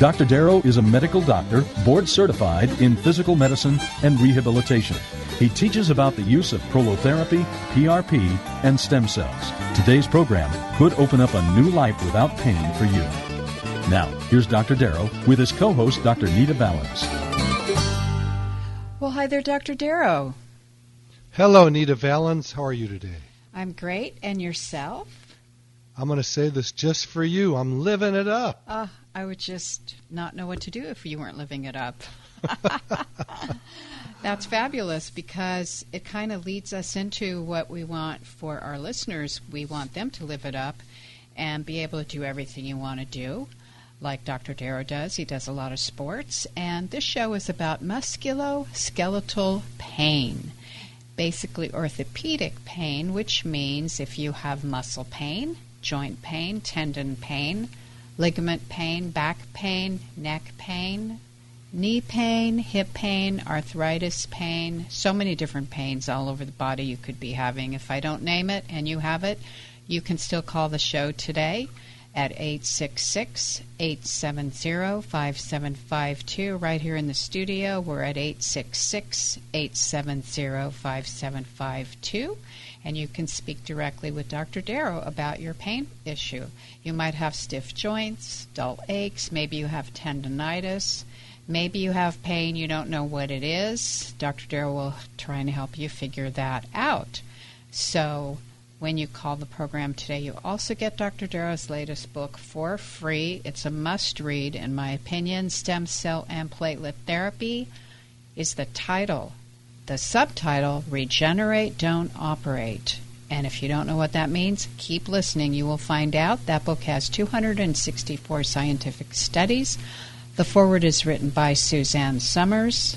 Dr. Darrow is a medical doctor, board certified in physical medicine and rehabilitation. He teaches about the use of prolotherapy, PRP, and stem cells. Today's program could open up a new life without pain for you. Now, here's Dr. Darrow with his co host, Dr. Nita Valens. Well, hi there, Dr. Darrow. Hello, Nita Valens. How are you today? I'm great. And yourself? I'm going to say this just for you. I'm living it up. Uh, I would just not know what to do if you weren't living it up. That's fabulous because it kind of leads us into what we want for our listeners. We want them to live it up and be able to do everything you want to do, like Dr. Darrow does. He does a lot of sports. And this show is about musculoskeletal pain, basically orthopedic pain, which means if you have muscle pain, joint pain, tendon pain, ligament pain, back pain, neck pain, knee pain, hip pain, arthritis pain, so many different pains all over the body you could be having. If I don't name it and you have it, you can still call the show today at 866 870 5752. Right here in the studio, we're at 866 870 5752 and you can speak directly with Dr. Darrow about your pain issue. You might have stiff joints, dull aches, maybe you have tendonitis, maybe you have pain, you don't know what it is. Dr. Darrow will try and help you figure that out. So, when you call the program today, you also get Dr. Darrow's latest book for free. It's a must read, in my opinion. Stem Cell and Platelet Therapy is the title the subtitle Regenerate, Don't Operate. And if you don't know what that means, keep listening. You will find out. That book has 264 scientific studies. The foreword is written by Suzanne Somers.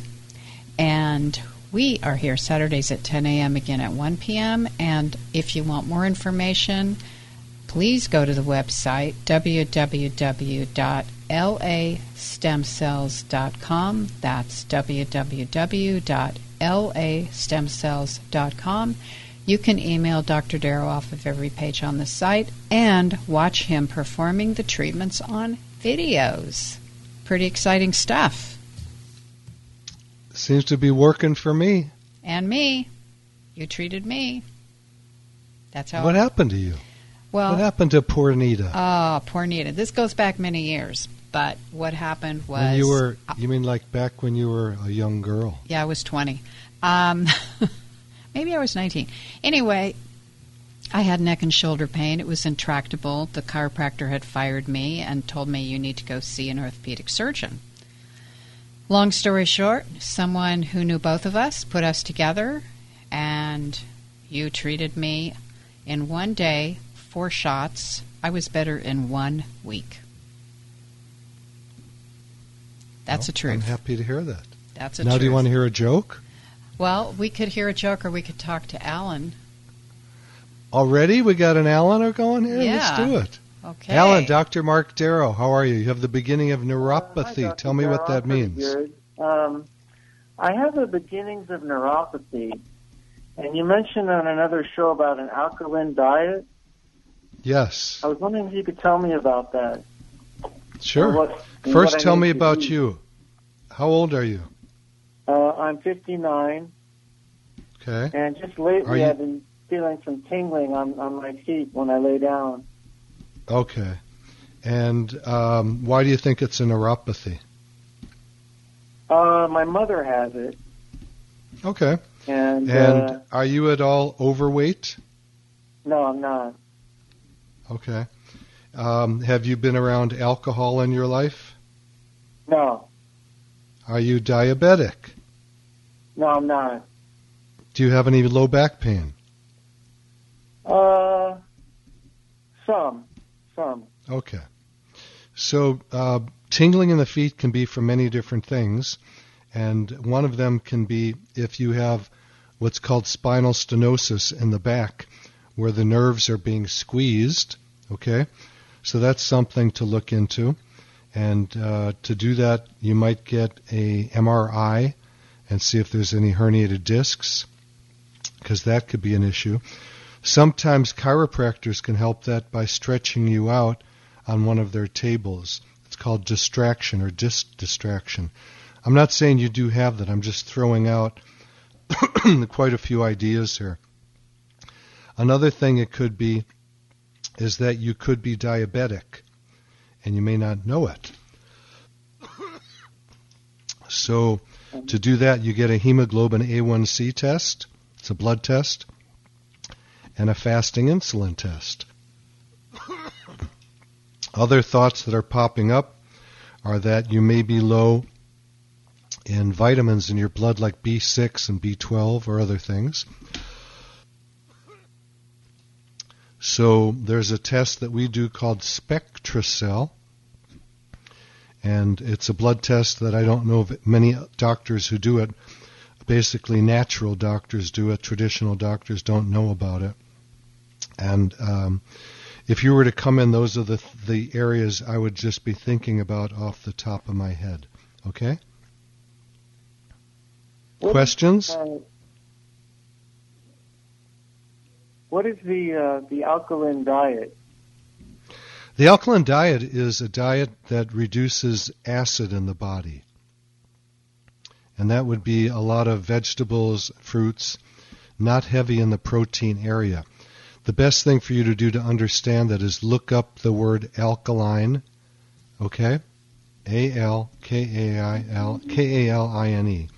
And we are here Saturdays at 10 a.m., again at 1 p.m. And if you want more information, please go to the website www.lastemcells.com. That's www lastemcells.com. You can email Dr. Darrow off of every page on the site and watch him performing the treatments on videos. Pretty exciting stuff. Seems to be working for me. And me. You treated me. That's how. What happened to you? Well, what happened to poor Nita? Oh, poor Nita. This goes back many years, but what happened was when you were. You mean like back when you were a young girl? Yeah, I was twenty. Um, maybe I was nineteen. Anyway, I had neck and shoulder pain. It was intractable. The chiropractor had fired me and told me you need to go see an orthopedic surgeon. Long story short, someone who knew both of us put us together, and you treated me in one day, four shots. I was better in one week. That's well, the truth. I'm happy to hear that. That's a now, truth. do you want to hear a joke? Well, we could hear a joke, or we could talk to Alan. Already, we got an Alan going here. Yeah. Let's do it. Okay. Alan, Dr. Mark Darrow, how are you? You have the beginning of neuropathy. Uh, hi, Tell me what that means. Um, I have the beginnings of neuropathy, and you mentioned on another show about an alkaline diet. Yes, I was wondering if you could tell me about that. Sure. What- First, tell me about you. How old are you? Uh, I'm 59, Okay. and just lately you- I've been feeling some tingling on, on my feet when I lay down. Okay. And um, why do you think it's a neuropathy? Uh, my mother has it, Okay. and, And uh, are you at all overweight? no, I'm not. Okay. Um, have you been around alcohol in your life? No, Are you diabetic? no, I'm not. Do you have any low back pain? Uh, some, some. Okay. So, uh, tingling in the feet can be from many different things, and one of them can be if you have what's called spinal stenosis in the back, where the nerves are being squeezed. Okay, so that's something to look into, and uh, to do that, you might get a MRI and see if there's any herniated discs, because that could be an issue. Sometimes chiropractors can help that by stretching you out on one of their tables. It's called distraction or disc distraction. I'm not saying you do have that. I'm just throwing out quite a few ideas here. Another thing it could be is that you could be diabetic and you may not know it. So to do that, you get a hemoglobin A1C test. It's a blood test and a fasting insulin test. Other thoughts that are popping up are that you may be low in vitamins in your blood like B6 and B12 or other things. So there's a test that we do called SpectraCell, and it's a blood test that I don't know of many doctors who do it. Basically, natural doctors do it. Traditional doctors don't know about it. And um, if you were to come in, those are the the areas I would just be thinking about off the top of my head. Okay. What Questions? What is the uh, the alkaline diet? The alkaline diet is a diet that reduces acid in the body. And that would be a lot of vegetables, fruits, not heavy in the protein area. The best thing for you to do to understand that is look up the word alkaline, okay? A L K A I L K A L I N E,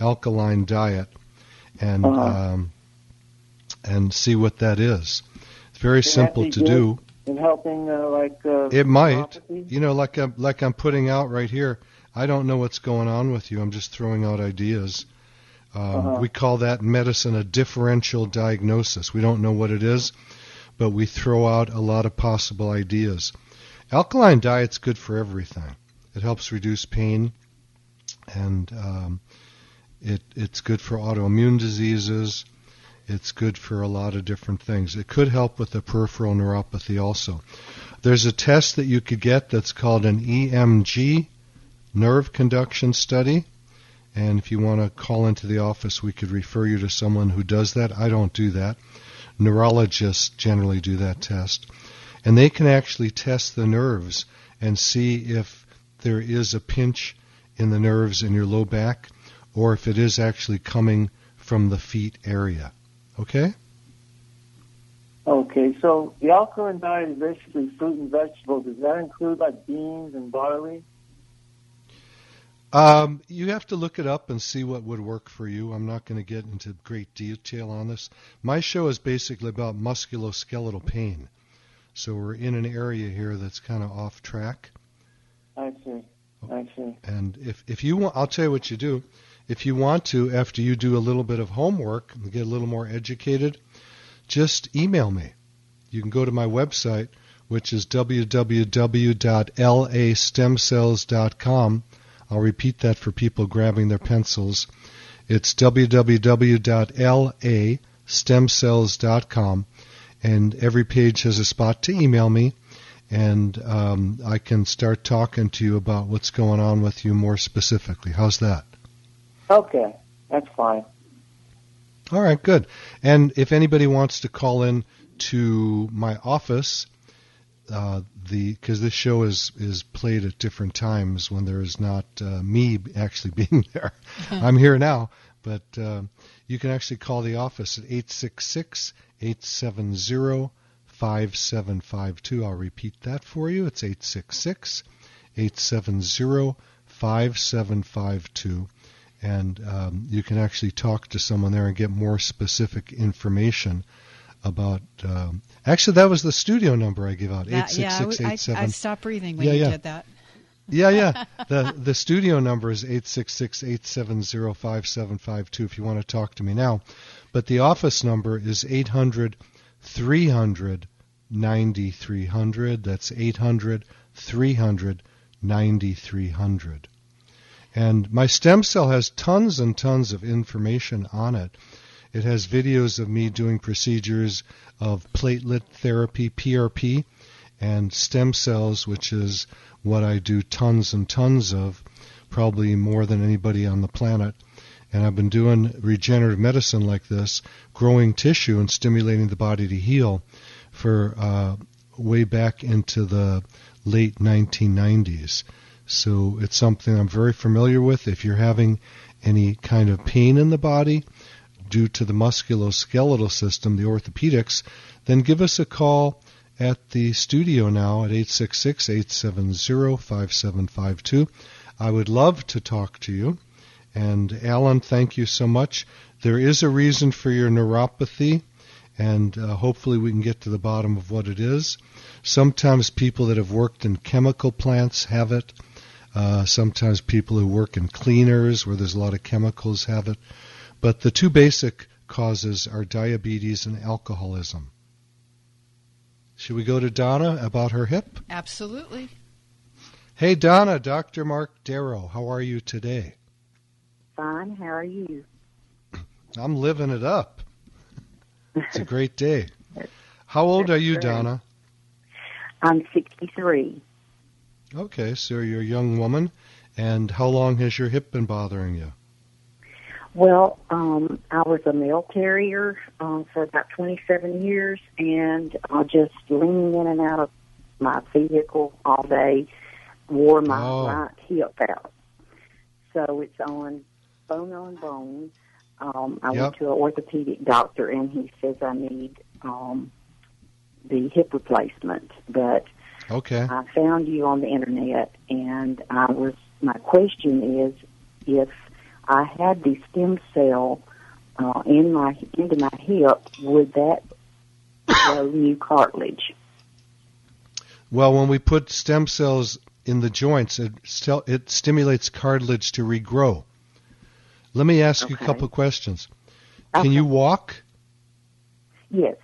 alkaline diet, and Uh-huh. um, and see what that is. It's very Can simple to do. In helping, uh, like uh, It might. You know, like I'm like I'm putting out right here. I don't know what's going on with you. I'm just throwing out ideas. Um, Uh-huh. We call that in medicine a differential diagnosis. We don't know what it is, but we throw out a lot of possible ideas. Alkaline diet's good for everything. It helps reduce pain, and um, it it's good for autoimmune diseases. It's good for a lot of different things. It could help with the peripheral neuropathy also. There's a test that you could get that's called an EMG, nerve conduction study. And if you want to call into the office, we could refer you to someone who does that. I don't do that. Neurologists generally do that test. And they can actually test the nerves and see if there is a pinch in the nerves in your low back or if it is actually coming from the feet area. Okay? Okay, so the alkaline diet is basically fruit and vegetables. Does that include like beans and barley? Um, you have to look it up and see what would work for you. I'm not going to get into great detail on this. My show is basically about musculoskeletal pain. So we're in an area here that's kind of off track. I see. I see. And if, if you want, I'll tell you what you do. If you want to, after you do a little bit of homework and get a little more educated, just email me. You can go to my website, which is www.lastemcells.com. I'll repeat that for people grabbing their pencils. It's www.lastemcells.com, and every page has a spot to email me, and um, I can start talking to you about what's going on with you more specifically. How's that? Okay, that's fine. All right, good. And if anybody wants to call in to my office, uh, the because this show is is played at different times when there is not uh, me actually being there. I'm here now, but uh, you can actually call the office at 866-870-5752. I'll repeat that for you. It's 866-870-5752 and um, you can actually talk to someone there and get more specific information about. Um, actually, that was the studio number I gave out. Eight six yeah, I, six eight seven. I stopped breathing when Yeah, you yeah. did that. Yeah, yeah. The the studio number is 866-870-5752 if you want to talk to me now. But the office number is 800 300 9300. That's 800 300 9300. And my stem cell has tons and tons of information on it. It has videos of me doing procedures of platelet therapy, PRP, and stem cells, which is what I do tons and tons of, probably more than anybody on the planet. And I've been doing regenerative medicine like this, growing tissue and stimulating the body to heal for uh, way back into the late 1990s. So it's something I'm very familiar with. If you're having any kind of pain in the body due to the musculoskeletal system, the orthopedics, then give us a call at the studio now at 866-870-5752. I would love to talk to you. And Alan, thank you so much. There is a reason for your neuropathy, and uh, hopefully we can get to the bottom of what it is. Sometimes people that have worked in chemical plants have it. Uh, sometimes people who work in cleaners where there's a lot of chemicals have it. But the two basic causes are diabetes and alcoholism. Should we go to Donna about her hip? Absolutely. Hey, Donna, Dr. Mark Darrow, how are you today? Fine. How are you? I'm living it up. It's a great day. How old are you, great. Donna? I'm 63. Okay, so you're a young woman. And how long has your hip been bothering you? Well, um, I was a mail carrier um, for about 27 years, and I just leaning in and out of my vehicle all day wore my Oh. right hip out. So it's on bone on bone. Um, I Yep. went to an orthopedic doctor, and he says I need um, the hip replacement, but Okay. I found you on the internet, and I was. My question is, if I had the stem cell uh, in my into my hip, would that grow new cartilage? Well, when we put stem cells in the joints, it, stel- it stimulates cartilage to regrow. Let me ask you a couple of questions. Can Okay. you walk? Yes,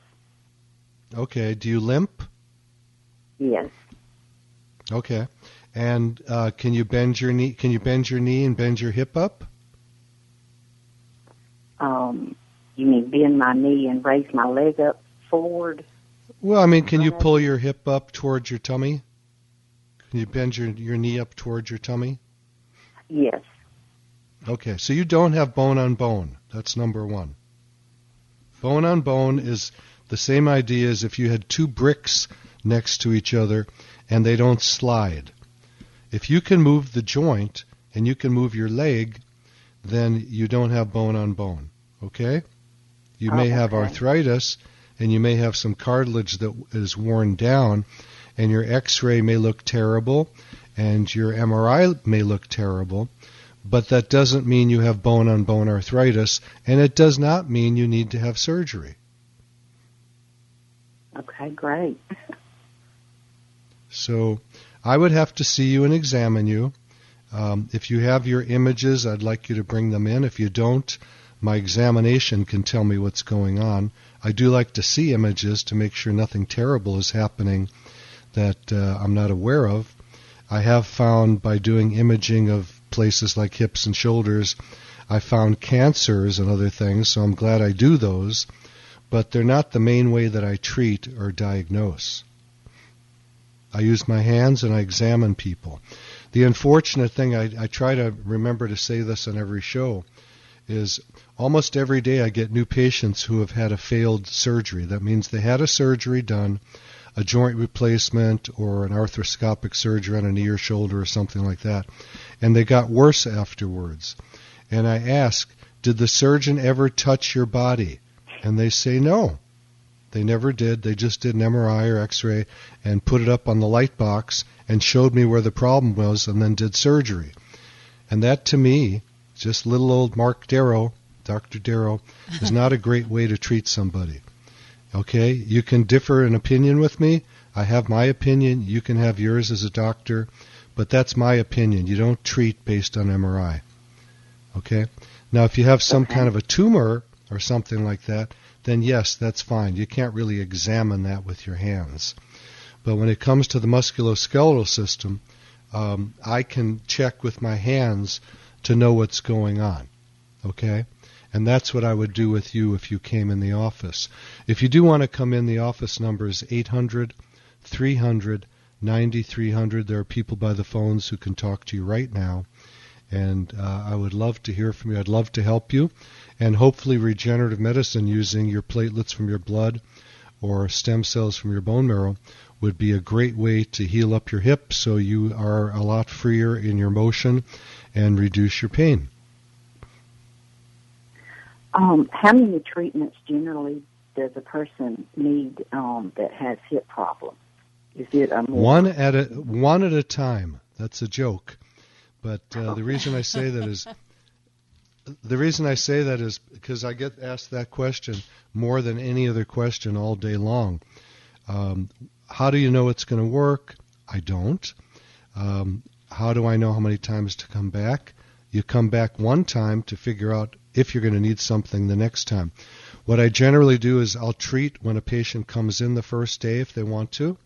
Okay. Do you limp? Yes, Okay. And uh, can you bend your knee? Can you bend your knee and bend your hip up? um, you mean bend my knee and raise my leg up forward? Well, I mean, can you pull your hip up towards your tummy? Can you bend your your knee up towards your tummy? Yes, Okay, so you don't have bone on bone. That's number one. Bone on bone is the same idea as if you had two bricks next to each other and they don't slide. If you can move the joint and you can move your leg, then you don't have bone on bone. Okay? You oh, may Oh, have okay. arthritis and you may have some cartilage that is worn down and your x-ray may look terrible and your MRI may look terrible but that doesn't mean you have bone on bone arthritis, and it does not mean you need to have surgery. okay, great. So I would have to see you and examine you. Um, if you have your images, I'd like you to bring them in. If you don't, my examination can tell me what's going on. I do like to see images to make sure nothing terrible is happening that uh, I'm not aware of. I have found by doing imaging of places like hips and shoulders, I found cancers and other things, so I'm glad I do those, but they're not the main way that I treat or diagnose. I use my hands and I examine people. The unfortunate thing, I, I try to remember to say this on every show, is almost every day I get new patients who have had a failed surgery. That means they had a surgery done, a joint replacement or an arthroscopic surgery on a knee or shoulder or something like that, and they got worse afterwards. And I ask, did the surgeon ever touch your body? And they say no. They never did. They just did an MRI or X-ray and put it up on the light box and showed me where the problem was and then did surgery. And that to me, just little old Mark Darrow, Dr. Darrow, is not a great way to treat somebody. Okay? You can differ in opinion with me. I have my opinion. You can have yours as a doctor. But that's my opinion. You don't treat based on MRI. Okay? Now, if you have some Okay. kind of a tumor or something like that, then yes, that's fine. You can't really examine that with your hands. But when it comes to the musculoskeletal system, um, I can check with my hands to know what's going on. Okay? And that's what I would do with you if you came in the office. If you do want to come in, the office number is 800 300 9300. There are people by the phones who can talk to you right now. And uh, I would love to hear from you. I'd love to help you. And hopefully, regenerative medicine using your platelets from your blood or stem cells from your bone marrow would be a great way to heal up your hip so you are a lot freer in your motion and reduce your pain. Um, how many treatments generally does a person need um, that has hip problems? Is it a more One at a one at a time. That's a joke, but uh, the reason I say that is the reason I say that is because I get asked that question more than any other question all day long. Um, how do you know it's going to work? I don't. Um, how do I know how many times to come back? You come back one time to figure out if you're going to need something the next time. What I generally do is I'll treat when a patient comes in the first day if they want to,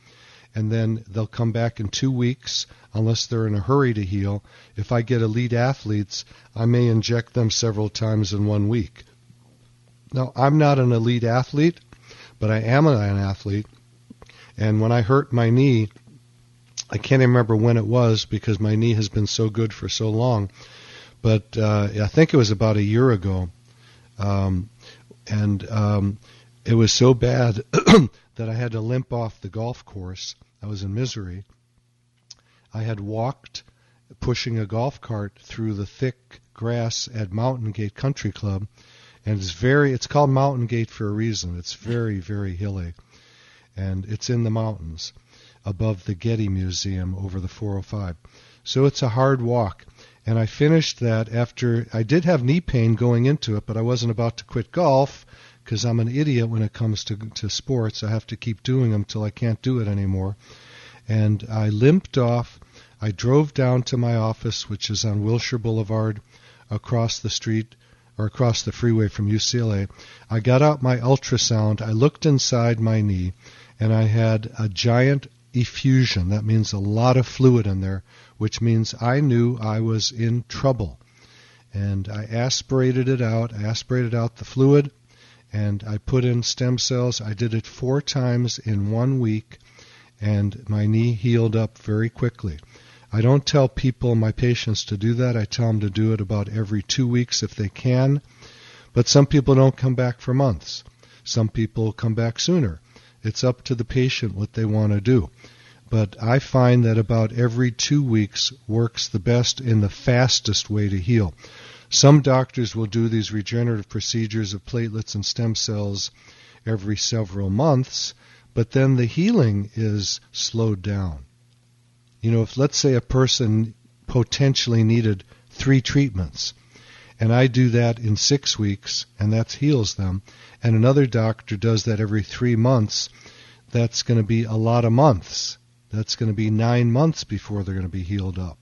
and then they'll come back in two weeks unless they're in a hurry to heal. If I get elite athletes, I may inject them several times in one week. Now, I'm not an elite athlete, but I am an athlete, and when I hurt my knee, I can't remember when it was because my knee has been so good for so long, but uh, I think it was about a year ago. Um, and um, it was so bad that I had to limp off the golf course. I was in misery. I had walked, pushing a golf cart through the thick grass at Mountain Gate Country Club, and it's very. It's called Mountain Gate for a reason. It's very, very hilly, and it's in the mountains, above the Getty Museum over the 405. So it's a hard walk. And I finished that after I did have knee pain going into it, but I wasn't about to quit golf because I'm an idiot when it comes to to sports. I have to keep doing them till I can't do it anymore. And I limped off. I drove down to my office, which is on Wilshire Boulevard, across the street or across the freeway from UCLA. I got out my ultrasound. I looked inside my knee, and I had a giant effusion. That means a lot of fluid in there, which means I knew I was in trouble. And I aspirated it out. I aspirated out the fluid, and I put in stem cells. I did it four times in one week, and my knee healed up very quickly. I don't tell people, my patients, to do that. I tell them to do it about every two weeks if they can. But some people don't come back for months. Some people come back sooner. It's up to the patient what they want to do. But I find that about every two weeks works the best in the fastest way to heal. Some doctors will do these regenerative procedures of platelets and stem cells every several months, but then the healing is slowed down. You know, if let's say a person potentially needed three treatments, and I do that in six weeks, and that heals them, and another doctor does that every three months, that's going to be a lot of months. That's going to be nine months before they're going to be healed up.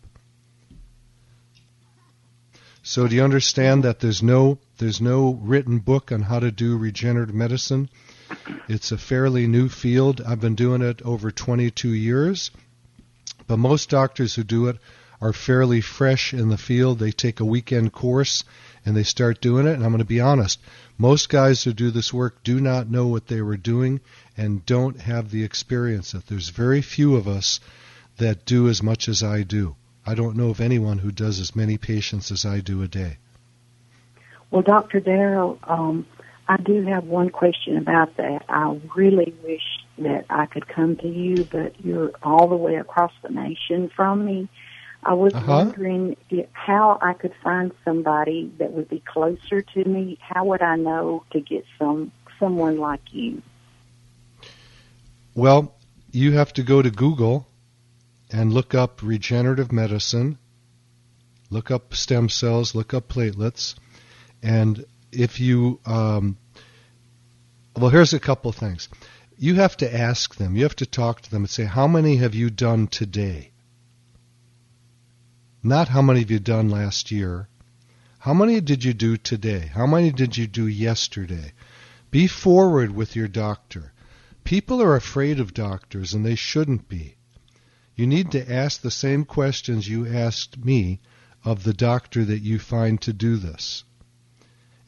So do you understand that there's no there's no written book on how to do regenerative medicine? It's a fairly new field. I've been doing it over 22 years, but most doctors who do it are fairly fresh in the field. They take a weekend course and they start doing it. And I'm going to be honest, most guys who do this work do not know what they were doing and don't have the experience. That there's very few of us that do as much as I do. I don't know of anyone who does as many patients as I do a day. Well, Dr. Darrow, um, I do have one question about that. I really wish that I could come to you, but you're all the way across the nation from me. I was Uh-huh. wondering if, how I could find somebody that would be closer to me. How would I know to get some someone like you? Well, you have to go to Google and look up regenerative medicine, look up stem cells, look up platelets, and if you um, Well, here's a couple things. You have to ask them. You have to talk to them and say, "How many have you done today?" Not how many have you done last year. How many did you do today? How many did you do yesterday? Be forward with your doctor. People are afraid of doctors, and they shouldn't be. You need to ask the same questions you asked me of the doctor that you find to do this.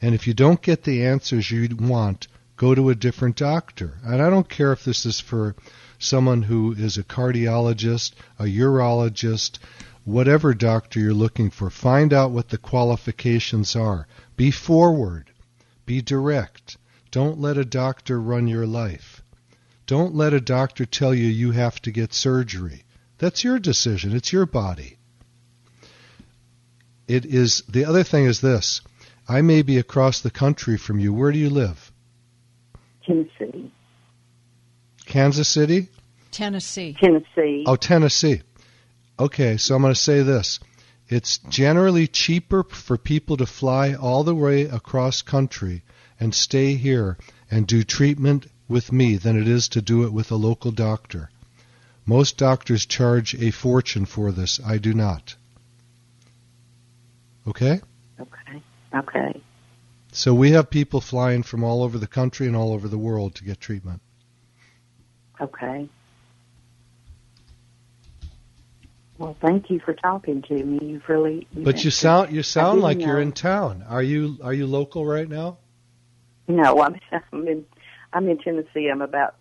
And if you don't get the answers you want, go to a different doctor. And I don't care if this is for someone who is a cardiologist, a urologist, whatever doctor you're looking for. Find out what the qualifications are. Be forward. Be direct. Don't let a doctor run your life. Don't let a doctor tell you you have to get surgery. That's your decision. It's your body. It is the other thing is this. I may be across the country from you. Where do you live? Tennessee. Kansas City? Tennessee. Tennessee. Oh, Tennessee. Okay, so I'm going to say this. It's generally cheaper for people to fly all the way across country and stay here and do treatment with me than it is to do it with a local doctor. Most doctors charge a fortune for this. I do not. Okay? Okay. Okay. So we have people flying from all over the country and all over the world to get treatment. Okay. Well, thank you for talking to me. You've really. You've But you sound you sound like you're in town. Are you are you local right now? No, I'm, I'm in. I'm in Tennessee. I'm about.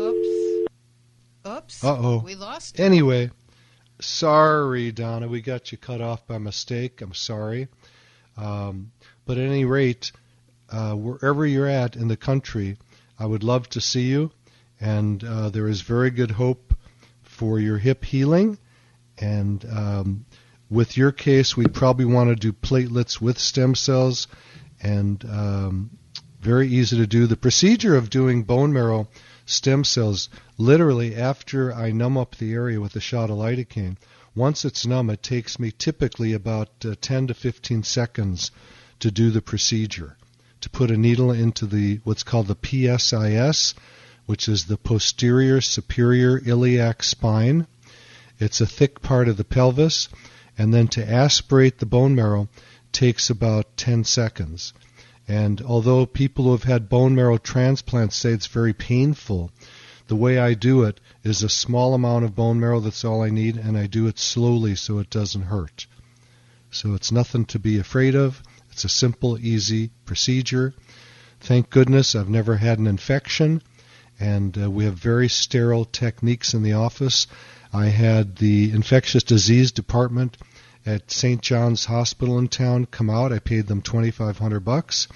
Oops. Oops. Uh-oh. We lost it. Anyway, sorry, Donna, we got you cut off by mistake. I'm sorry. Um, but at any rate, uh, wherever you're at in the country, I would love to see you. And uh, there is very good hope for your hip healing. And um, with your case, we'd probably want to do platelets with stem cells. And um, very easy to do. The procedure of doing bone marrow stem cells, literally after I numb up the area with a shot of lidocaine, once it's numb, it takes me typically about uh, 10 to 15 seconds to do the procedure. To put a needle into the what's called the PSIS, which is the posterior superior iliac spine. It's a thick part of the pelvis, and then to aspirate the bone marrow takes about 10 seconds. And although people who have had bone marrow transplants say it's very painful, the way I do it is a small amount of bone marrow, that's all I need, and I do it slowly so it doesn't hurt. So it's nothing to be afraid of. It's a simple, easy procedure. Thank goodness I've never had an infection, and uh, we have very sterile techniques in the office. I had the infectious disease department at St. John's Hospital in town come out. I paid them 2500 bucks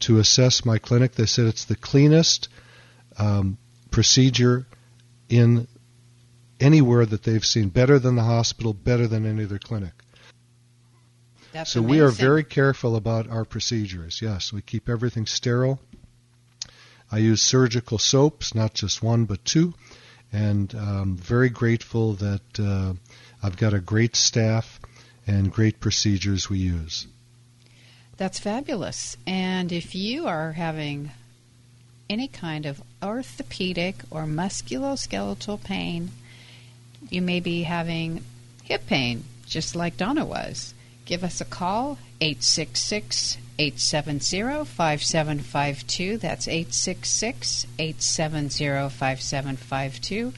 to assess my clinic. They said it's the cleanest um, procedure in anywhere that they've seen. Better than the hospital, better than any other clinic. That's so we are very careful about our procedures. Yes, we keep everything sterile. I use surgical soaps, not just one but two, and um, very grateful that uh, I've got a great staff and great procedures we use. That's fabulous. And if you are having any kind of orthopedic or musculoskeletal pain, you may be having hip pain, just like Donna was. Give us a call, 866 870 5752. That's 866 870 5752.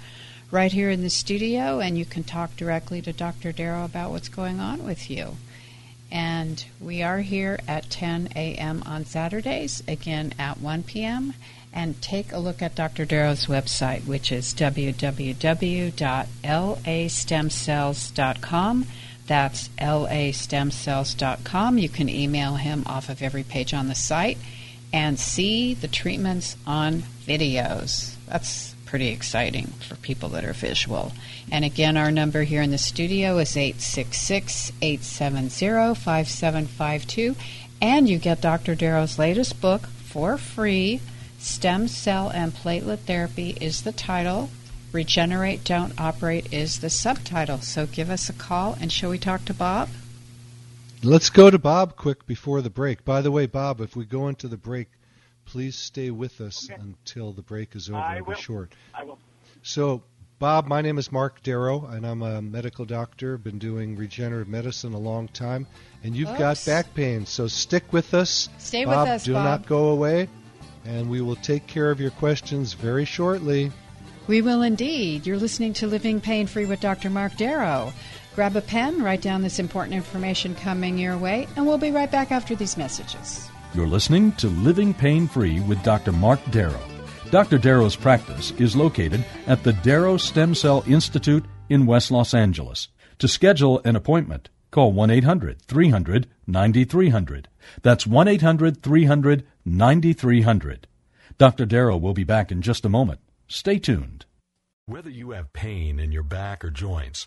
Right here in the studio, and you can talk directly to Dr. Darrow about what's going on with you. And we are here at 10 a.m. on Saturdays, again at 1 p.m. And take a look at Dr. Darrow's website, which is www.lastemcells.com. That's lastemcells.com. You can email him off of every page on the site and see the treatments on videos. That's pretty exciting for people that are visual. And again, our number here in the studio is 866 870 5752. And you get Dr. Darrow's latest book for free. Stem Cell and Platelet Therapy is the title. Regenerate, Don't Operate is the subtitle. So give us a call. And shall we talk to Bob? Let's go to Bob quick before the break. By the way, Bob, if we go into the break, please stay with us Okay. until the break is over. I It'll will. short. I will. So, Bob, my name is Mark Darrow, and I'm a medical doctor. Been doing regenerative medicine a long time, and you've got back pain. So stick with us. Stay with Bob, us, do Bob. not go away, and we will take care of your questions very shortly. We will indeed. You're listening to Living Pain Free with Dr. Mark Darrow. Grab a pen, write down this important information coming your way, and we'll be right back after these messages. You're listening to Living Pain Free with Dr. Mark Darrow. Dr. Darrow's practice is located at the Darrow Stem Cell Institute in West Los Angeles. To schedule an appointment, call 1 800 300 9300. That's 1 800 300 9300. Dr. Darrow will be back in just a moment. Stay tuned. Whether you have pain in your back or joints,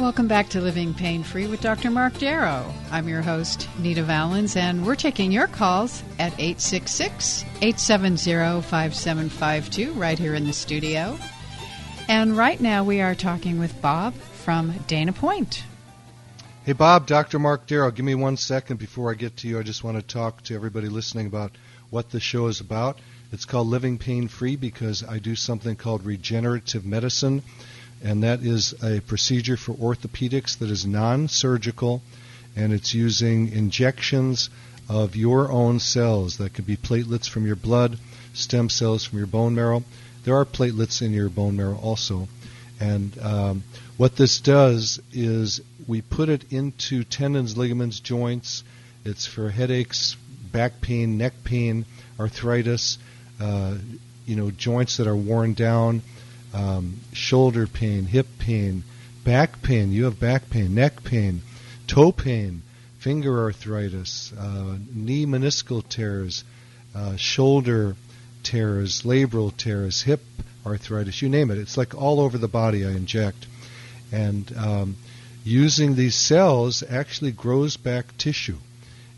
Welcome back to Living Pain Free with Dr. Mark Darrow. I'm your host, Nita Valens, and we're taking your calls at 866 870 5752 right here in the studio. And right now we are talking with Bob from Dana Point. Hey, Bob, Dr. Mark Darrow, give me one second before I get to you. I just want to talk to everybody listening about what the show is about. It's called Living Pain Free because I do something called regenerative medicine, and that is a procedure for orthopedics that is non surgical, and it's using injections of your own cells. That could be platelets from your blood, stem cells from your bone marrow. There are platelets in your bone marrow also. And um, what this does is we put it into tendons, ligaments, joints. It's for headaches, back pain, neck pain, arthritis, uh, you know, joints that are worn down, um, shoulder pain, hip pain, back pain. You have back pain, neck pain, toe pain, finger arthritis, uh, knee meniscal tears, uh, shoulder tears, labral tears, hip arthritis, you name it. It's like all over the body I inject. And um, using these cells actually grows back tissue.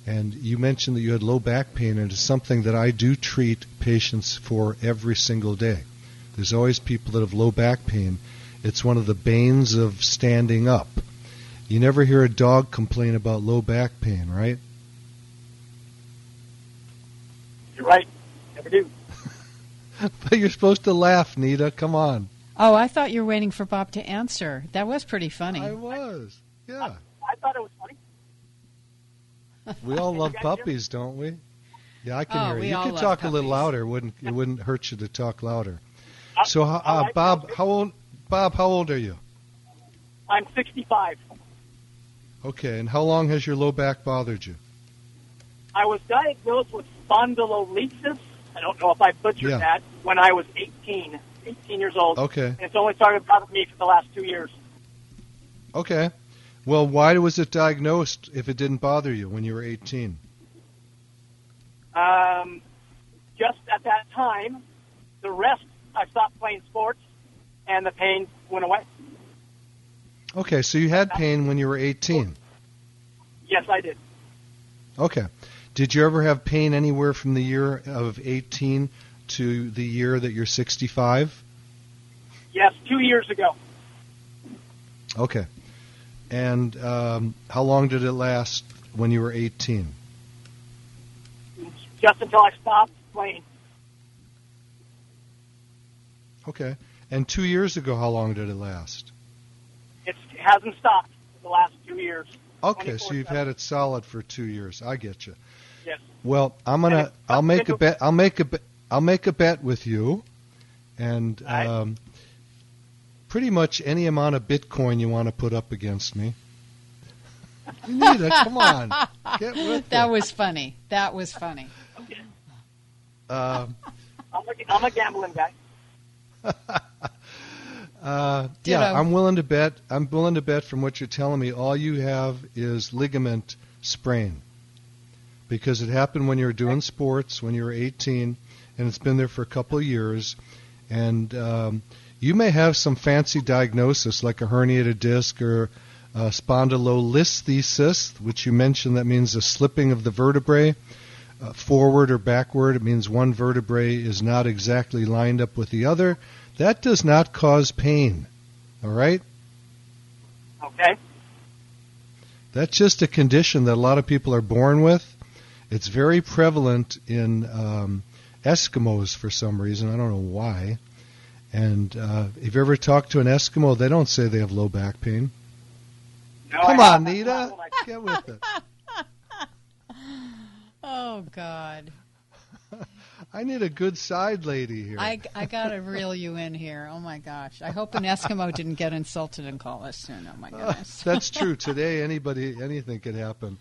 And you mentioned that you had low back pain, and it's something that I do treat patients for every single day. There's always people that have low back pain. It's one of the banes of standing up. You never hear a dog complain about low back pain, right? You're right. Never do. But you're supposed to laugh, Nita. Come on. Oh, I thought you were waiting for Bob to answer. That was pretty funny. I was. Yeah. I thought it was funny. We all love You guys hear me? puppies, don't we? Yeah, I can Oh, hear you. You could love talk a little louder. Wouldn't it wouldn't hurt you to talk louder. Uh, So, uh, uh, right, Bob, how old? Bob, how old are you? I'm 65. Okay, and how long has your low back bothered you? I was diagnosed with spondylolisthesis. I don't know if I butchered Yeah. that when I was 18, 18 years old. Okay, And it's only started bothering me for the last two years. okay. Well, why was it diagnosed if it didn't bother you when you were 18? Um, just at that time, the rest, I stopped playing sports, and the pain went away. Okay, so you had pain when you were 18. Yes, I did. Okay. Did you ever have pain anywhere from the year of 18 to the year that you're 65? Yes, two years ago. Okay. And um, how long did it last when you were 18? Just until I stopped playing. Okay. And two years ago, how long did it last? It's, it hasn't stopped for the last two years. Okay, so you've had it solid for two years. I get you. Yes. Well, I'm gonna. I'll make a bet. I'll make a. bet. I'll make a bet with you, and um, pretty much any amount of Bitcoin you want to put up against me. Anita, come on, get with that it. was funny. That was funny. Um, I'm a, I'm a gambling guy. uh, Yeah, Ditto. I'm willing to bet. I'm willing to bet from what you're telling me, all you have is ligament sprain, because it happened when you were doing sports when you were 18, and it's been there for a couple of years, and um, you may have some fancy diagnosis like a herniated disc or uh, spondylolisthesis, which you mentioned. That means a slipping of the vertebrae. Uh, forward or backward, it means one vertebrae is not exactly lined up with the other. That does not cause pain. All right? Okay. That's just a condition that a lot of people are born with. It's very prevalent in um, Eskimos for some reason. I don't know why. And uh, if you ever talk to an Eskimo, they don't say they have low back pain. No, Come on. Nita. Get with it. Oh God, I need a good side lady here. I I gotta reel you in here. Oh my gosh, I hope an Eskimo didn't get insulted and call us soon. Oh my goodness. That's true. Today, anybody, anything could happen.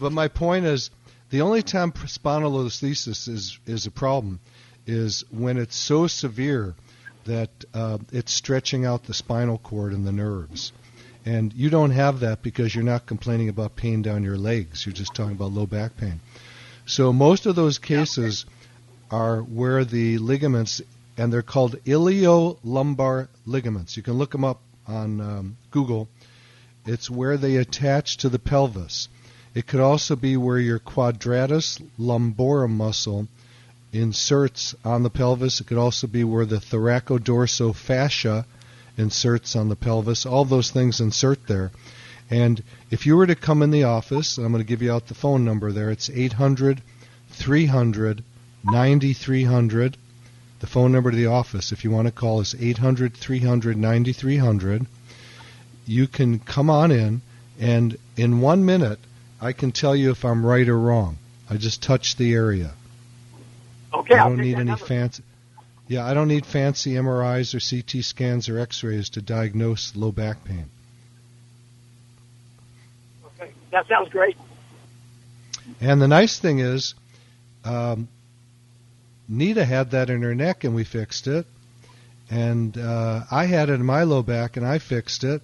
But my point is, the only time spondylolisthesis is is a problem is when it's so severe that uh, it's stretching out the spinal cord and the nerves. And you don't have that because you're not complaining about pain down your legs. You're just talking about low back pain. So most of those cases are where the ligaments, and they're called iliolumbar ligaments. You can look them up on um, Google. It's where they attach to the pelvis. It could also be where your quadratus lumborum muscle inserts on the pelvis. It could also be where the thoracodorsal fascia inserts on the pelvis. All those things insert there. And if you were to come in the office, and I'm going to give you out the phone number there, it's 800 300 9300. The phone number to the office, if you want to call, is 800 300 9300. You can come on in, and in one minute, I can tell you if I'm right or wrong. I just touch the area. Okay, I don't need any number. fancy. Yeah, I don't need fancy MRIs or CT scans or X-rays to diagnose low back pain. That sounds great. And the nice thing is, um, Nita had that in her neck and we fixed it. And uh, I had it in my low back and I fixed it.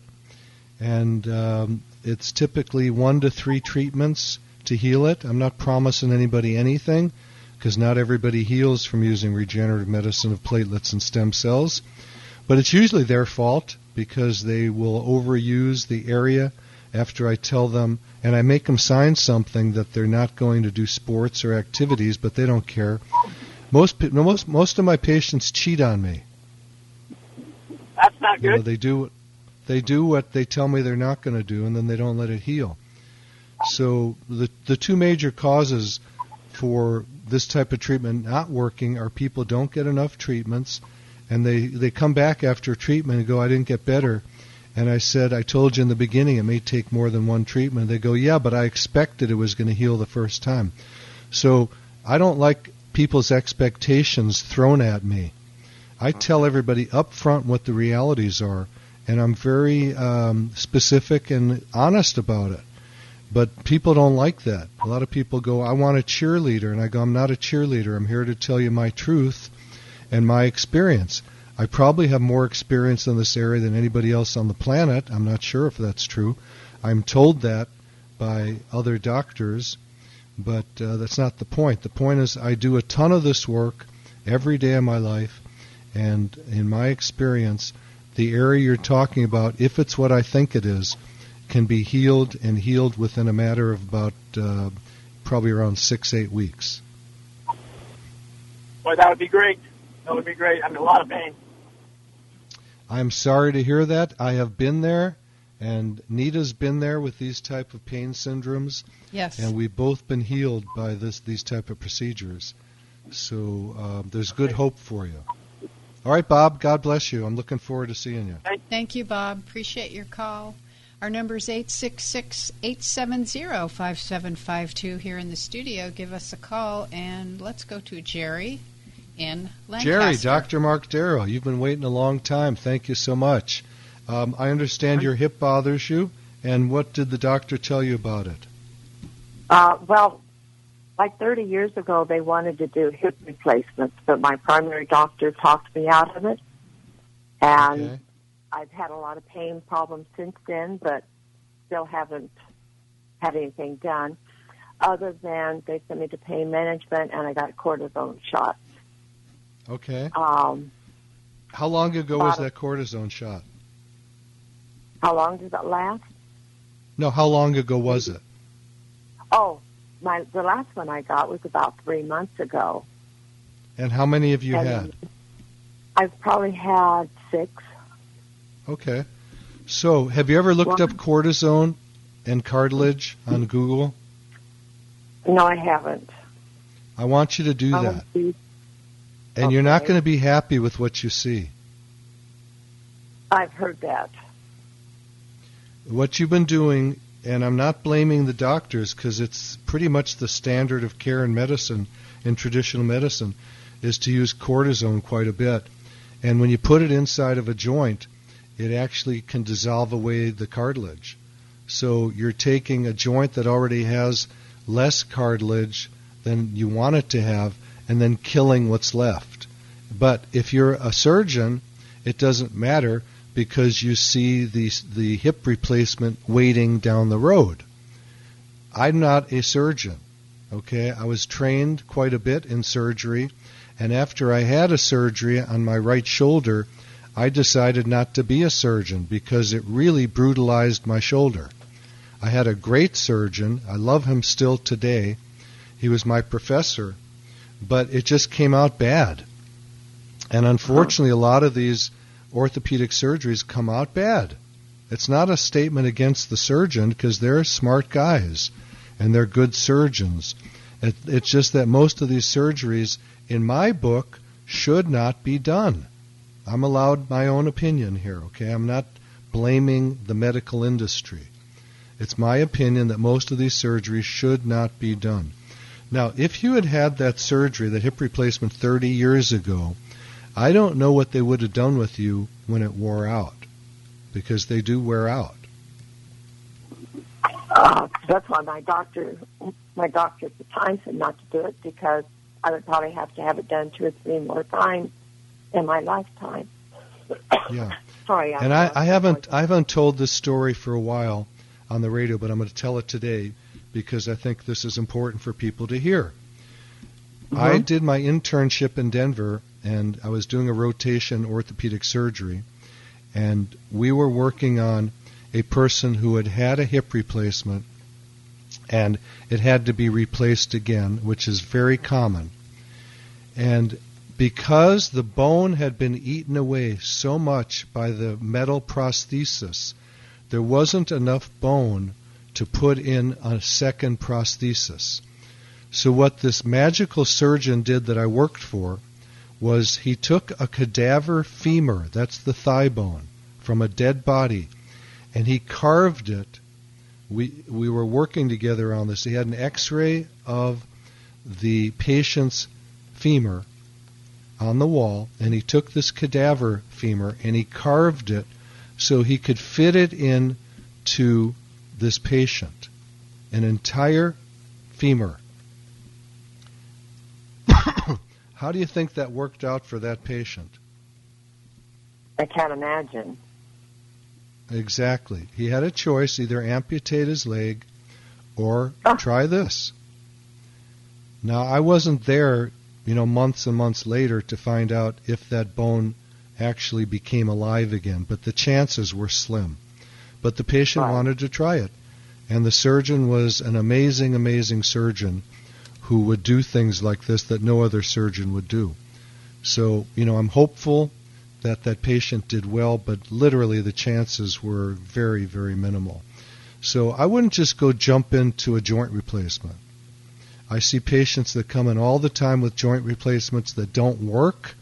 And um, it's typically one to three treatments to heal it. I'm not promising anybody anything because not everybody heals from using regenerative medicine of platelets and stem cells. But it's usually their fault because they will overuse the area after I tell them, and I make them sign something that they're not going to do sports or activities, but they don't care. Most most most of my patients cheat on me. That's not You know, good. they do they do what they tell me they're not going to do, and then they don't let it heal. So the the two major causes for this type of treatment not working are people don't get enough treatments, and they they come back after treatment and go, I didn't get better. And I said, I told you in the beginning it may take more than one treatment. They go, yeah, but I expected it was going to heal the first time. So I don't like people's expectations thrown at me. I tell everybody up front what the realities are, and I'm very um, specific and honest about it. But people don't like that. A lot of people go, I want a cheerleader, and I go, I'm not a cheerleader. I'm here to tell you my truth and my experience. I probably have more experience in this area than anybody else on the planet. I'm not sure if that's true. I'm told that by other doctors, but uh, that's not the point. The point is, I do a ton of this work every day of my life, and in my experience, the area you're talking about, if it's what I think it is, can be healed and healed within a matter of about uh, probably around six, eight weeks. Boy, that would be great. That would be great. I'm in a lot of pain. I'm sorry to hear that. I have been there, and Nita's been there with these type of pain syndromes, Yes. and we've both been healed by this these type of procedures. So uh, there's good hope for you. All right, Bob. God bless you. I'm looking forward to seeing you. Thank you, Bob. Appreciate your call. Our number is 866 870 5752 here in the studio. Give us a call and let's go to Jerry in Lancaster. Jerry, Dr. Mark Darrow, you've been waiting a long time. Thank you so much. Um, I understand your hip bothers you, and what did the doctor tell you about it? Uh, well, like 30 years ago, they wanted to do hip replacements, but my primary doctor talked me out of it. And Okay. I've had a lot of pain problems since then, but still haven't had anything done. Other than they sent me to pain management and I got cortisone shots. Okay. Um, How long ago was that cortisone shot? how long does that last? No, how long ago was it? Oh, my the last one I got was about three months ago. And how many have you And had? I've probably had six. Okay. So, have you ever looked up cortisone and cartilage on Google? No, I haven't. I want you to do I that. And you're not going to be happy with what you see. I've heard that. What you've been doing, and I'm not blaming the doctors because it's pretty much the standard of care in medicine, in traditional medicine, is to use cortisone quite a bit. And when you put it inside of a joint, it actually can dissolve away the cartilage. So you're taking a joint that already has less cartilage than you want it to have and then killing what's left. But if you're a surgeon, it doesn't matter because you see the the hip replacement waiting down the road. I'm not a surgeon. Okay, I was trained quite a bit in surgery, and after I had a surgery on my right shoulder, I decided not to be a surgeon because it really brutalized my shoulder. I had a great surgeon. I love him still today. He was my professor, but it just came out bad. And unfortunately, a lot of these orthopedic surgeries come out bad. It's not a statement against the surgeon because they're smart guys and they're good surgeons. It, it's just that most of these surgeries, in my book, should not be done. I'm allowed my own opinion here, okay? I'm not blaming the medical industry. It's my opinion that most of these surgeries should not be done. Now, if you had had that surgery, that hip replacement 30 years ago, I don't know what they would have done with you when it wore out, because they do wear out. Uh, that's why my doctor, my doctor at the time said not to do it because I would probably have to have it done two or three more times in my lifetime. Yeah. Sorry, I'm And I, I haven't I haven't told this story for a while on the radio, but I'm going to tell it today because I think this is important for people to hear. I mm-hmm. did my internship in Denver, and I was doing a rotation orthopedic surgery, and we were working on a person who had had a hip replacement, and it had to be replaced again, which is very common. And because the bone had been eaten away so much by the metal prosthesis, there wasn't enough bone to put in a second prosthesis. So, what this magical surgeon did that I worked for was he took a cadaver femur, that's the thigh bone, from a dead body, and he carved it. We, we were working together on this. He had an x ray of the patient's femur on the wall, and he took this cadaver femur and he carved it so he could fit it in to this patient, an entire femur. How do you think that worked out for that patient? I can't imagine. Exactly. He had a choice either amputate his leg or ah. try this. Now, I wasn't there, you know, months and months later to find out if that bone actually became alive again, but the chances were slim. But the patient wanted to try it. And the surgeon was an amazing, amazing surgeon who would do things like this that no other surgeon would do. So, you know, I'm hopeful that that patient did well, but literally the chances were very, very minimal. So I wouldn't just go jump into a joint replacement. I see patients that come in all the time with joint replacements that don't work,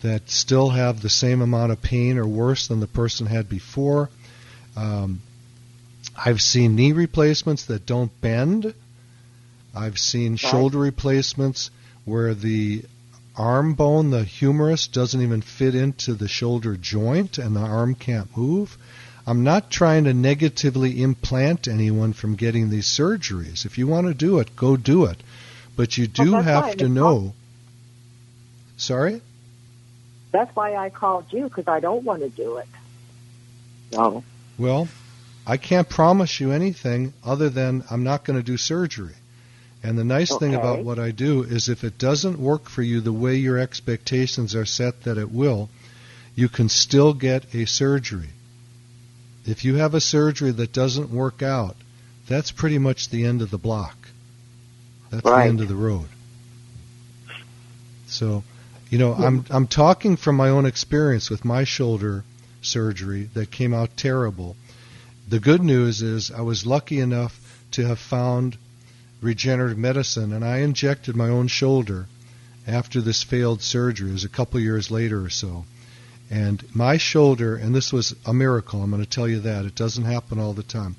that still have the same amount of pain or worse than the person had before. Um, I've seen knee replacements that don't bend. I've seen shoulder replacements where the arm bone, the humerus, doesn't even fit into the shoulder joint and the arm can't move. I'm not trying to negatively implant anyone from getting these surgeries. If you want to do it, go do it. But you do that's have to It's know. Sorry? That's why I called you because I don't want to do it. So, Well, I can't promise you anything other than I'm not going to do surgery. And the nice thing about what I do is if it doesn't work for you the way your expectations are set that it will, you can still get a surgery. If you have a surgery that doesn't work out, that's pretty much the end of the block. That's Right. the end of the road. So, you know, I'm hmm. I'm talking from my own experience with my shoulder surgery that came out terrible. The good news is I was lucky enough to have found regenerative medicine, and I injected my own shoulder after this failed surgery. It was a couple years later or so. And my shoulder, and this was a miracle, I'm going to tell you that. It doesn't happen all the time.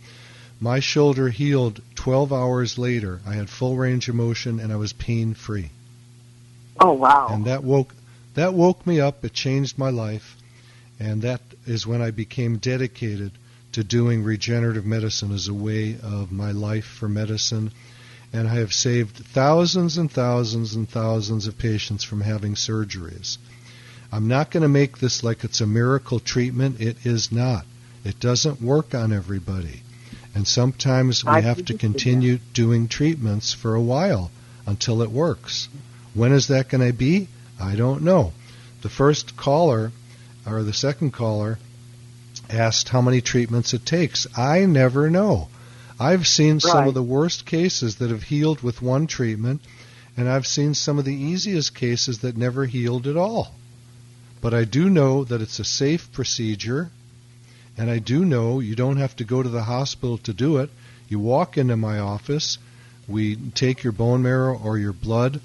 My shoulder healed 12 hours later. I had full range of motion and I was pain free. oh wow. And that woke that woke me up. It changed my life, and that is when I became dedicated to doing regenerative medicine as a way of my life for medicine. And I have saved thousands and thousands and thousands of patients from having surgeries. I'm not going to make this like it's a miracle treatment. It is not. It doesn't work on everybody. And sometimes we I have to continue doing treatments for a while until it works. When is that going to be? I don't know. The first caller, or the second caller, asked how many treatments it takes. I never know. I've seen some of the worst cases that have healed with one treatment, and I've seen some of the easiest cases that never healed at all. But I do know that it's a safe procedure, and I do know you don't have to go to the hospital to do it. You walk into my office, we take your bone marrow or your blood,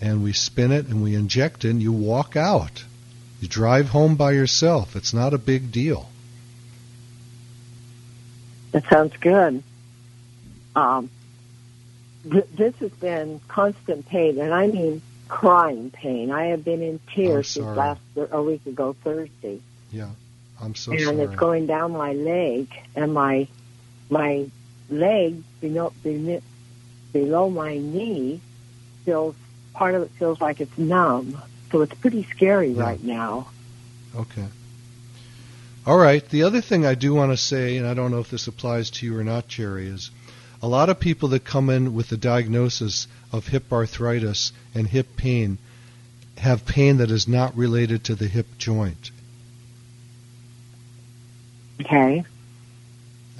and we spin it and we inject it, and you walk out. You drive home by yourself. It's not a big deal. That sounds good. Um, th- this has been constant pain, and I mean crying pain. I have been in tears since last a week ago Thursday, Yeah, I'm so and sorry. it's going down my leg, and my my leg below my knee feels part of it feels like it's numb. So it's pretty scary Yeah. right now. Okay. All right. The other thing I do want to say, and I don't know if this applies to you or not, Jerry, is a lot of people that come in with the diagnosis of hip arthritis and hip pain have pain that is not related to the hip joint. Okay.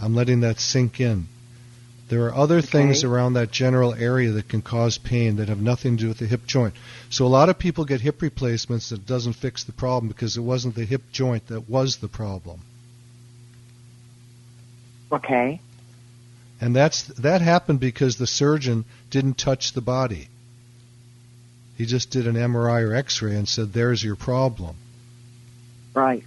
I'm letting that sink in. There are other things around that general area that can cause pain that have nothing to do with the hip joint. So a lot of people get hip replacements that doesn't fix the problem because it wasn't the hip joint that was the problem. Okay. And that's that happened because the surgeon didn't touch the body. He just did an MRI or X-ray and said, "There's your problem." Right.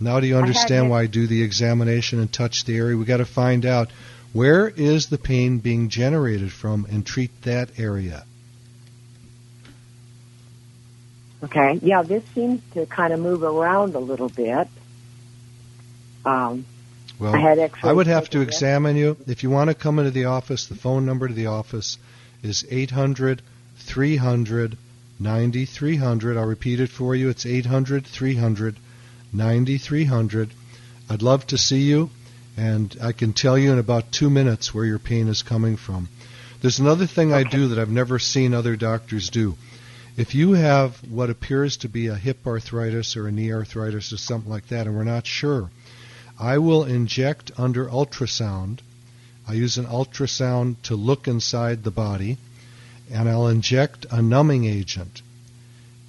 Now do you understand hip- why I do the examination and touch the area? We got to find out where is the pain being generated from and treat that area. Okay. Yeah, this seems to kind of move around a little bit. Um, Well, I had I would have to examine you. If you want to come into the office, the phone number to the office is 800 300 9300. I'll repeat it for you. It's 800 300 9300. I'd love to see you, and I can tell you in about two minutes where your pain is coming from. There's another thing I do that I've never seen other doctors do. If you have what appears to be a hip arthritis or a knee arthritis or something like that, and we're not sure, I will inject under ultrasound. I use an ultrasound to look inside the body, and I'll inject a numbing agent,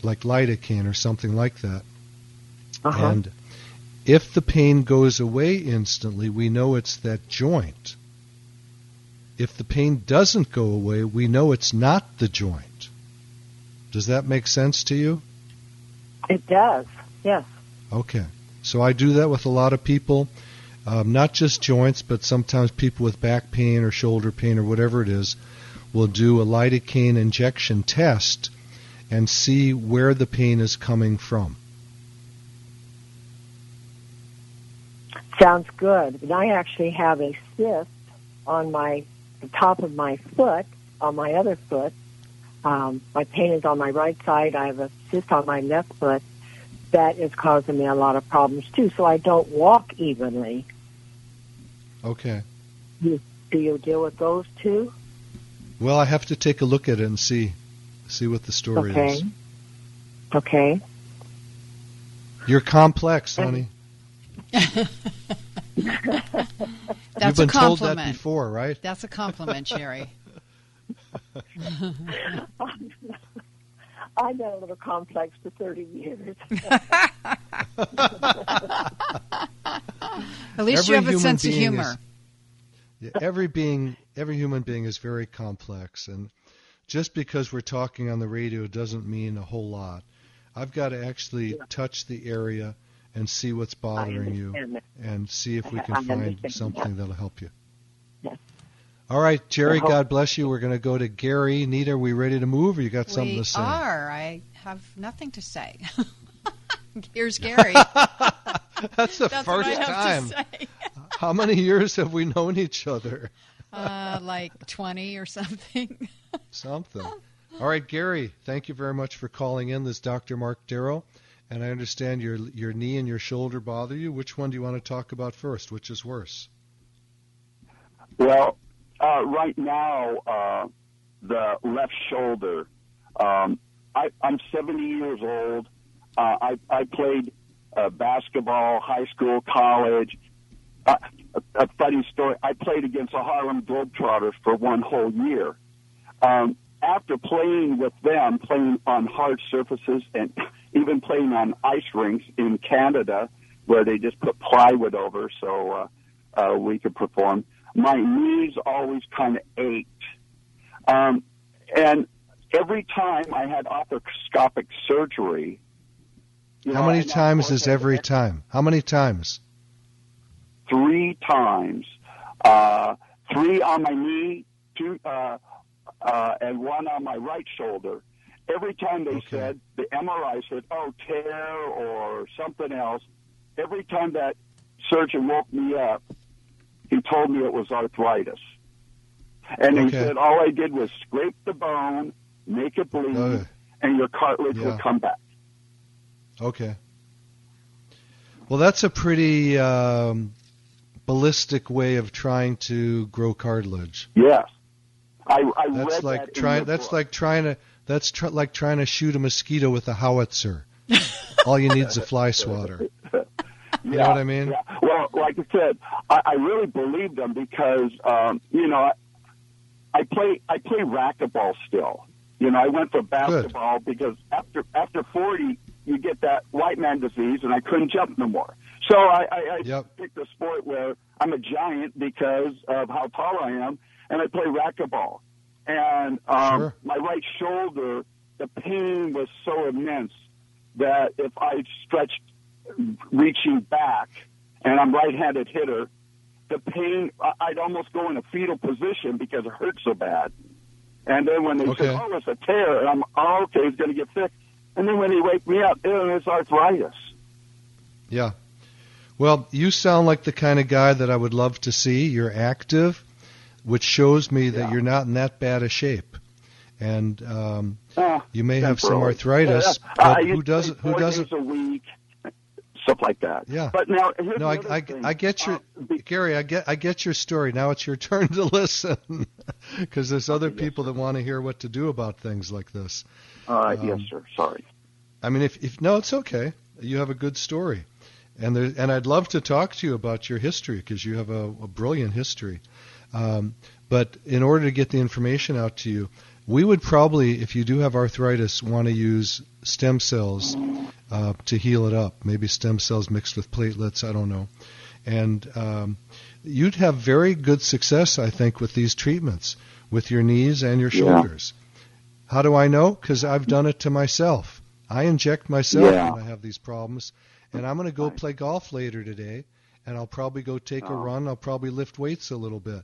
like lidocaine or something like that. Uh-huh. And if the pain goes away instantly, we know it's that joint. If the pain doesn't go away, we know it's not the joint. Does that make sense to you? It does. Yes. Okay. So I do that with a lot of people, um, not just joints, but sometimes people with back pain or shoulder pain or whatever it is will do a lidocaine injection test and see where the pain is coming from. Sounds good. And I actually have a cyst on my the top of my foot, on my other foot. Um, my pain is on my right side. I have a cyst on my left foot, that is causing me a lot of problems too. So I don't walk evenly. Okay. You, do you deal with those too? Well, I have to take a look at it and see see what the story Okay. is. Okay. You're complex, honey. That's You've been a told that compliment. before, right? That's a compliment, Sherry. I've been a little complex for 30 years. At least you have a sense of humor. is- Yeah, every being, every human being is very complex, and just because we're talking on the radio doesn't mean a whole lot. I've got to actually touch the area and see what's bothering you, that. and see if we I can find something that. that'll help you. Yes. All right, Jerry. I hope- God bless you. We're going to go to Gary. Nita, are we ready to move, or you got something to say? We are. I have nothing to say. Here's Gary. That's the That's first what I have time. To say. How many years have we known each other? Uh, like 20 or something. Something. All right, Gary. Thank you very much for calling in. This is Dr. Mark Darrow, and I understand your your knee and your shoulder bother you. Which one do you want to talk about first? Which is worse? Well, uh, right now, uh, the left shoulder. Um, I, I'm 70 years old. Uh, I, I played uh, basketball, high school, college. Uh, a, a funny story. I played against the Harlem Globetrotters for one whole year. Um, after playing with them, playing on hard surfaces and even playing on ice rinks in Canada, where they just put plywood over so uh, uh, we could perform, my knees always kind of ached. Um, and every time I had arthroscopic surgery, How know, many times is every time? How many times? three times, uh, three on my knee, two, uh, uh, and one on my right shoulder. Every time they said the MRI said, "Oh, tear" or something else. Every time that surgeon woke me up, he told me it was arthritis, and he said all I did was scrape the bone, make it bleed, Ugh. and your cartilage Yeah. would come back. Okay. Well, that's a pretty um, ballistic way of trying to grow cartilage. Yes, I, I That's like that trying. That's book. like trying to. That's tr- like trying to shoot a mosquito with a howitzer. All you need is a fly swatter. You know what I mean? Yeah. Well, like I said, I, I really believe them because um, you know I, I play I play racquetball still. You know, I went for basketball because after after forty, you get that white man disease, and I couldn't jump no more. So I, I, I picked a sport where I'm a giant because of how tall I am, and I play racquetball. And um, Sure. my right shoulder, the pain was so immense that if I stretched reaching back, and I'm right-handed hitter, the pain I- I'd almost go in a fetal position because it hurt so bad. And then when they Okay. said, "Oh, it's a tear," and I'm, "Oh, okay, it's going to get fixed." And then when they wake me up, it's arthritis. Yeah. Well, you sound like the kind of guy that I would love to see. You're active, which shows me that you're not in that bad a shape. And um, Ah, you may have some arthritis, Yeah, but used who doesn't? Who doesn't? a week, stuff like that. Yeah. But now, No, I, I. I get your Uh, Gary. I get I get your story. Now it's your turn to listen, because there's other people that want to hear what to do about things like this. Right, yes, Um, sir. Sorry. I mean, if, if no, it's okay. You have a good story, and there, and I'd love to talk to you about your history because you have a, a brilliant history. Um, but in order to get the information out to you, we would probably, if you do have arthritis, want to use stem cells uh, to heal it up. Maybe stem cells mixed with platelets. I don't know. And um, you'd have very good success, I think, with these treatments with your knees and your Yeah. shoulders. How do I know? Because I've done it to myself. I inject myself Yeah. when I have these problems, and I'm going to go play golf later today, and I'll probably go take a Oh. run. I'll probably lift weights a little bit.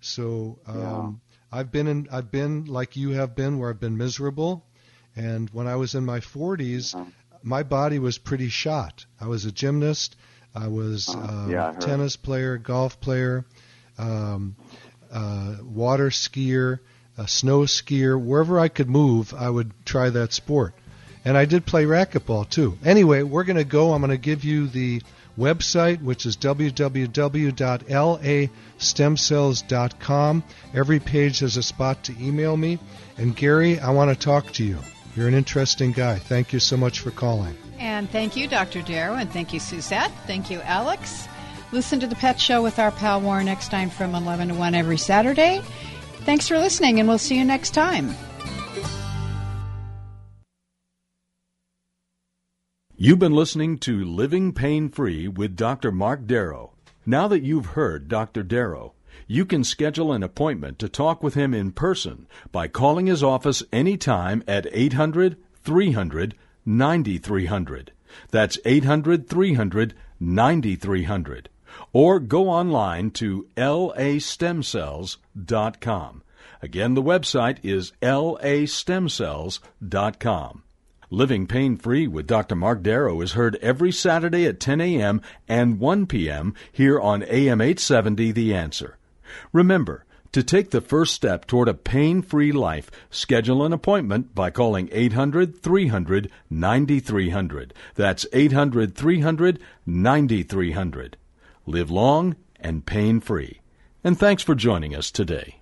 So um, I've been in. I've been like you have been, where I've been miserable, and when I was in my 40s, my body was pretty shot. I was a gymnast. I was um, yeah, I tennis player, golf player, um, uh, water skier, a snow skier. Wherever I could move, I would try that sport. And I did play racquetball too. Anyway, we're going to go. I'm going to give you the website, which is www.lastemcells.com. Every page has a spot to email me. And Gary, I want to talk to you. You're an interesting guy. Thank you so much for calling. And thank you, Dr. Darrow, and thank you, Suzette. Thank you, Alex. Listen to the Pet Show with our pal Warren Eckstein from 11 to 1 every Saturday. Thanks for listening, and we'll see you next time. You've been listening to Living Pain Free with Dr. Mark Darrow. Now that you've heard Dr. Darrow, you can schedule an appointment to talk with him in person by calling his office anytime at 800 300 9300. That's 800 300 9300. Or go online to lastemcells.com. Again, the website is lastemcells.com. Living Pain Free with Dr. Mark Darrow is heard every Saturday at 10 a.m. and 1 p.m. here on AM 870 The Answer. Remember, to take the first step toward a pain free life, schedule an appointment by calling 800 300 9300. That's 800 300 9300. Live long and pain free. And thanks for joining us today.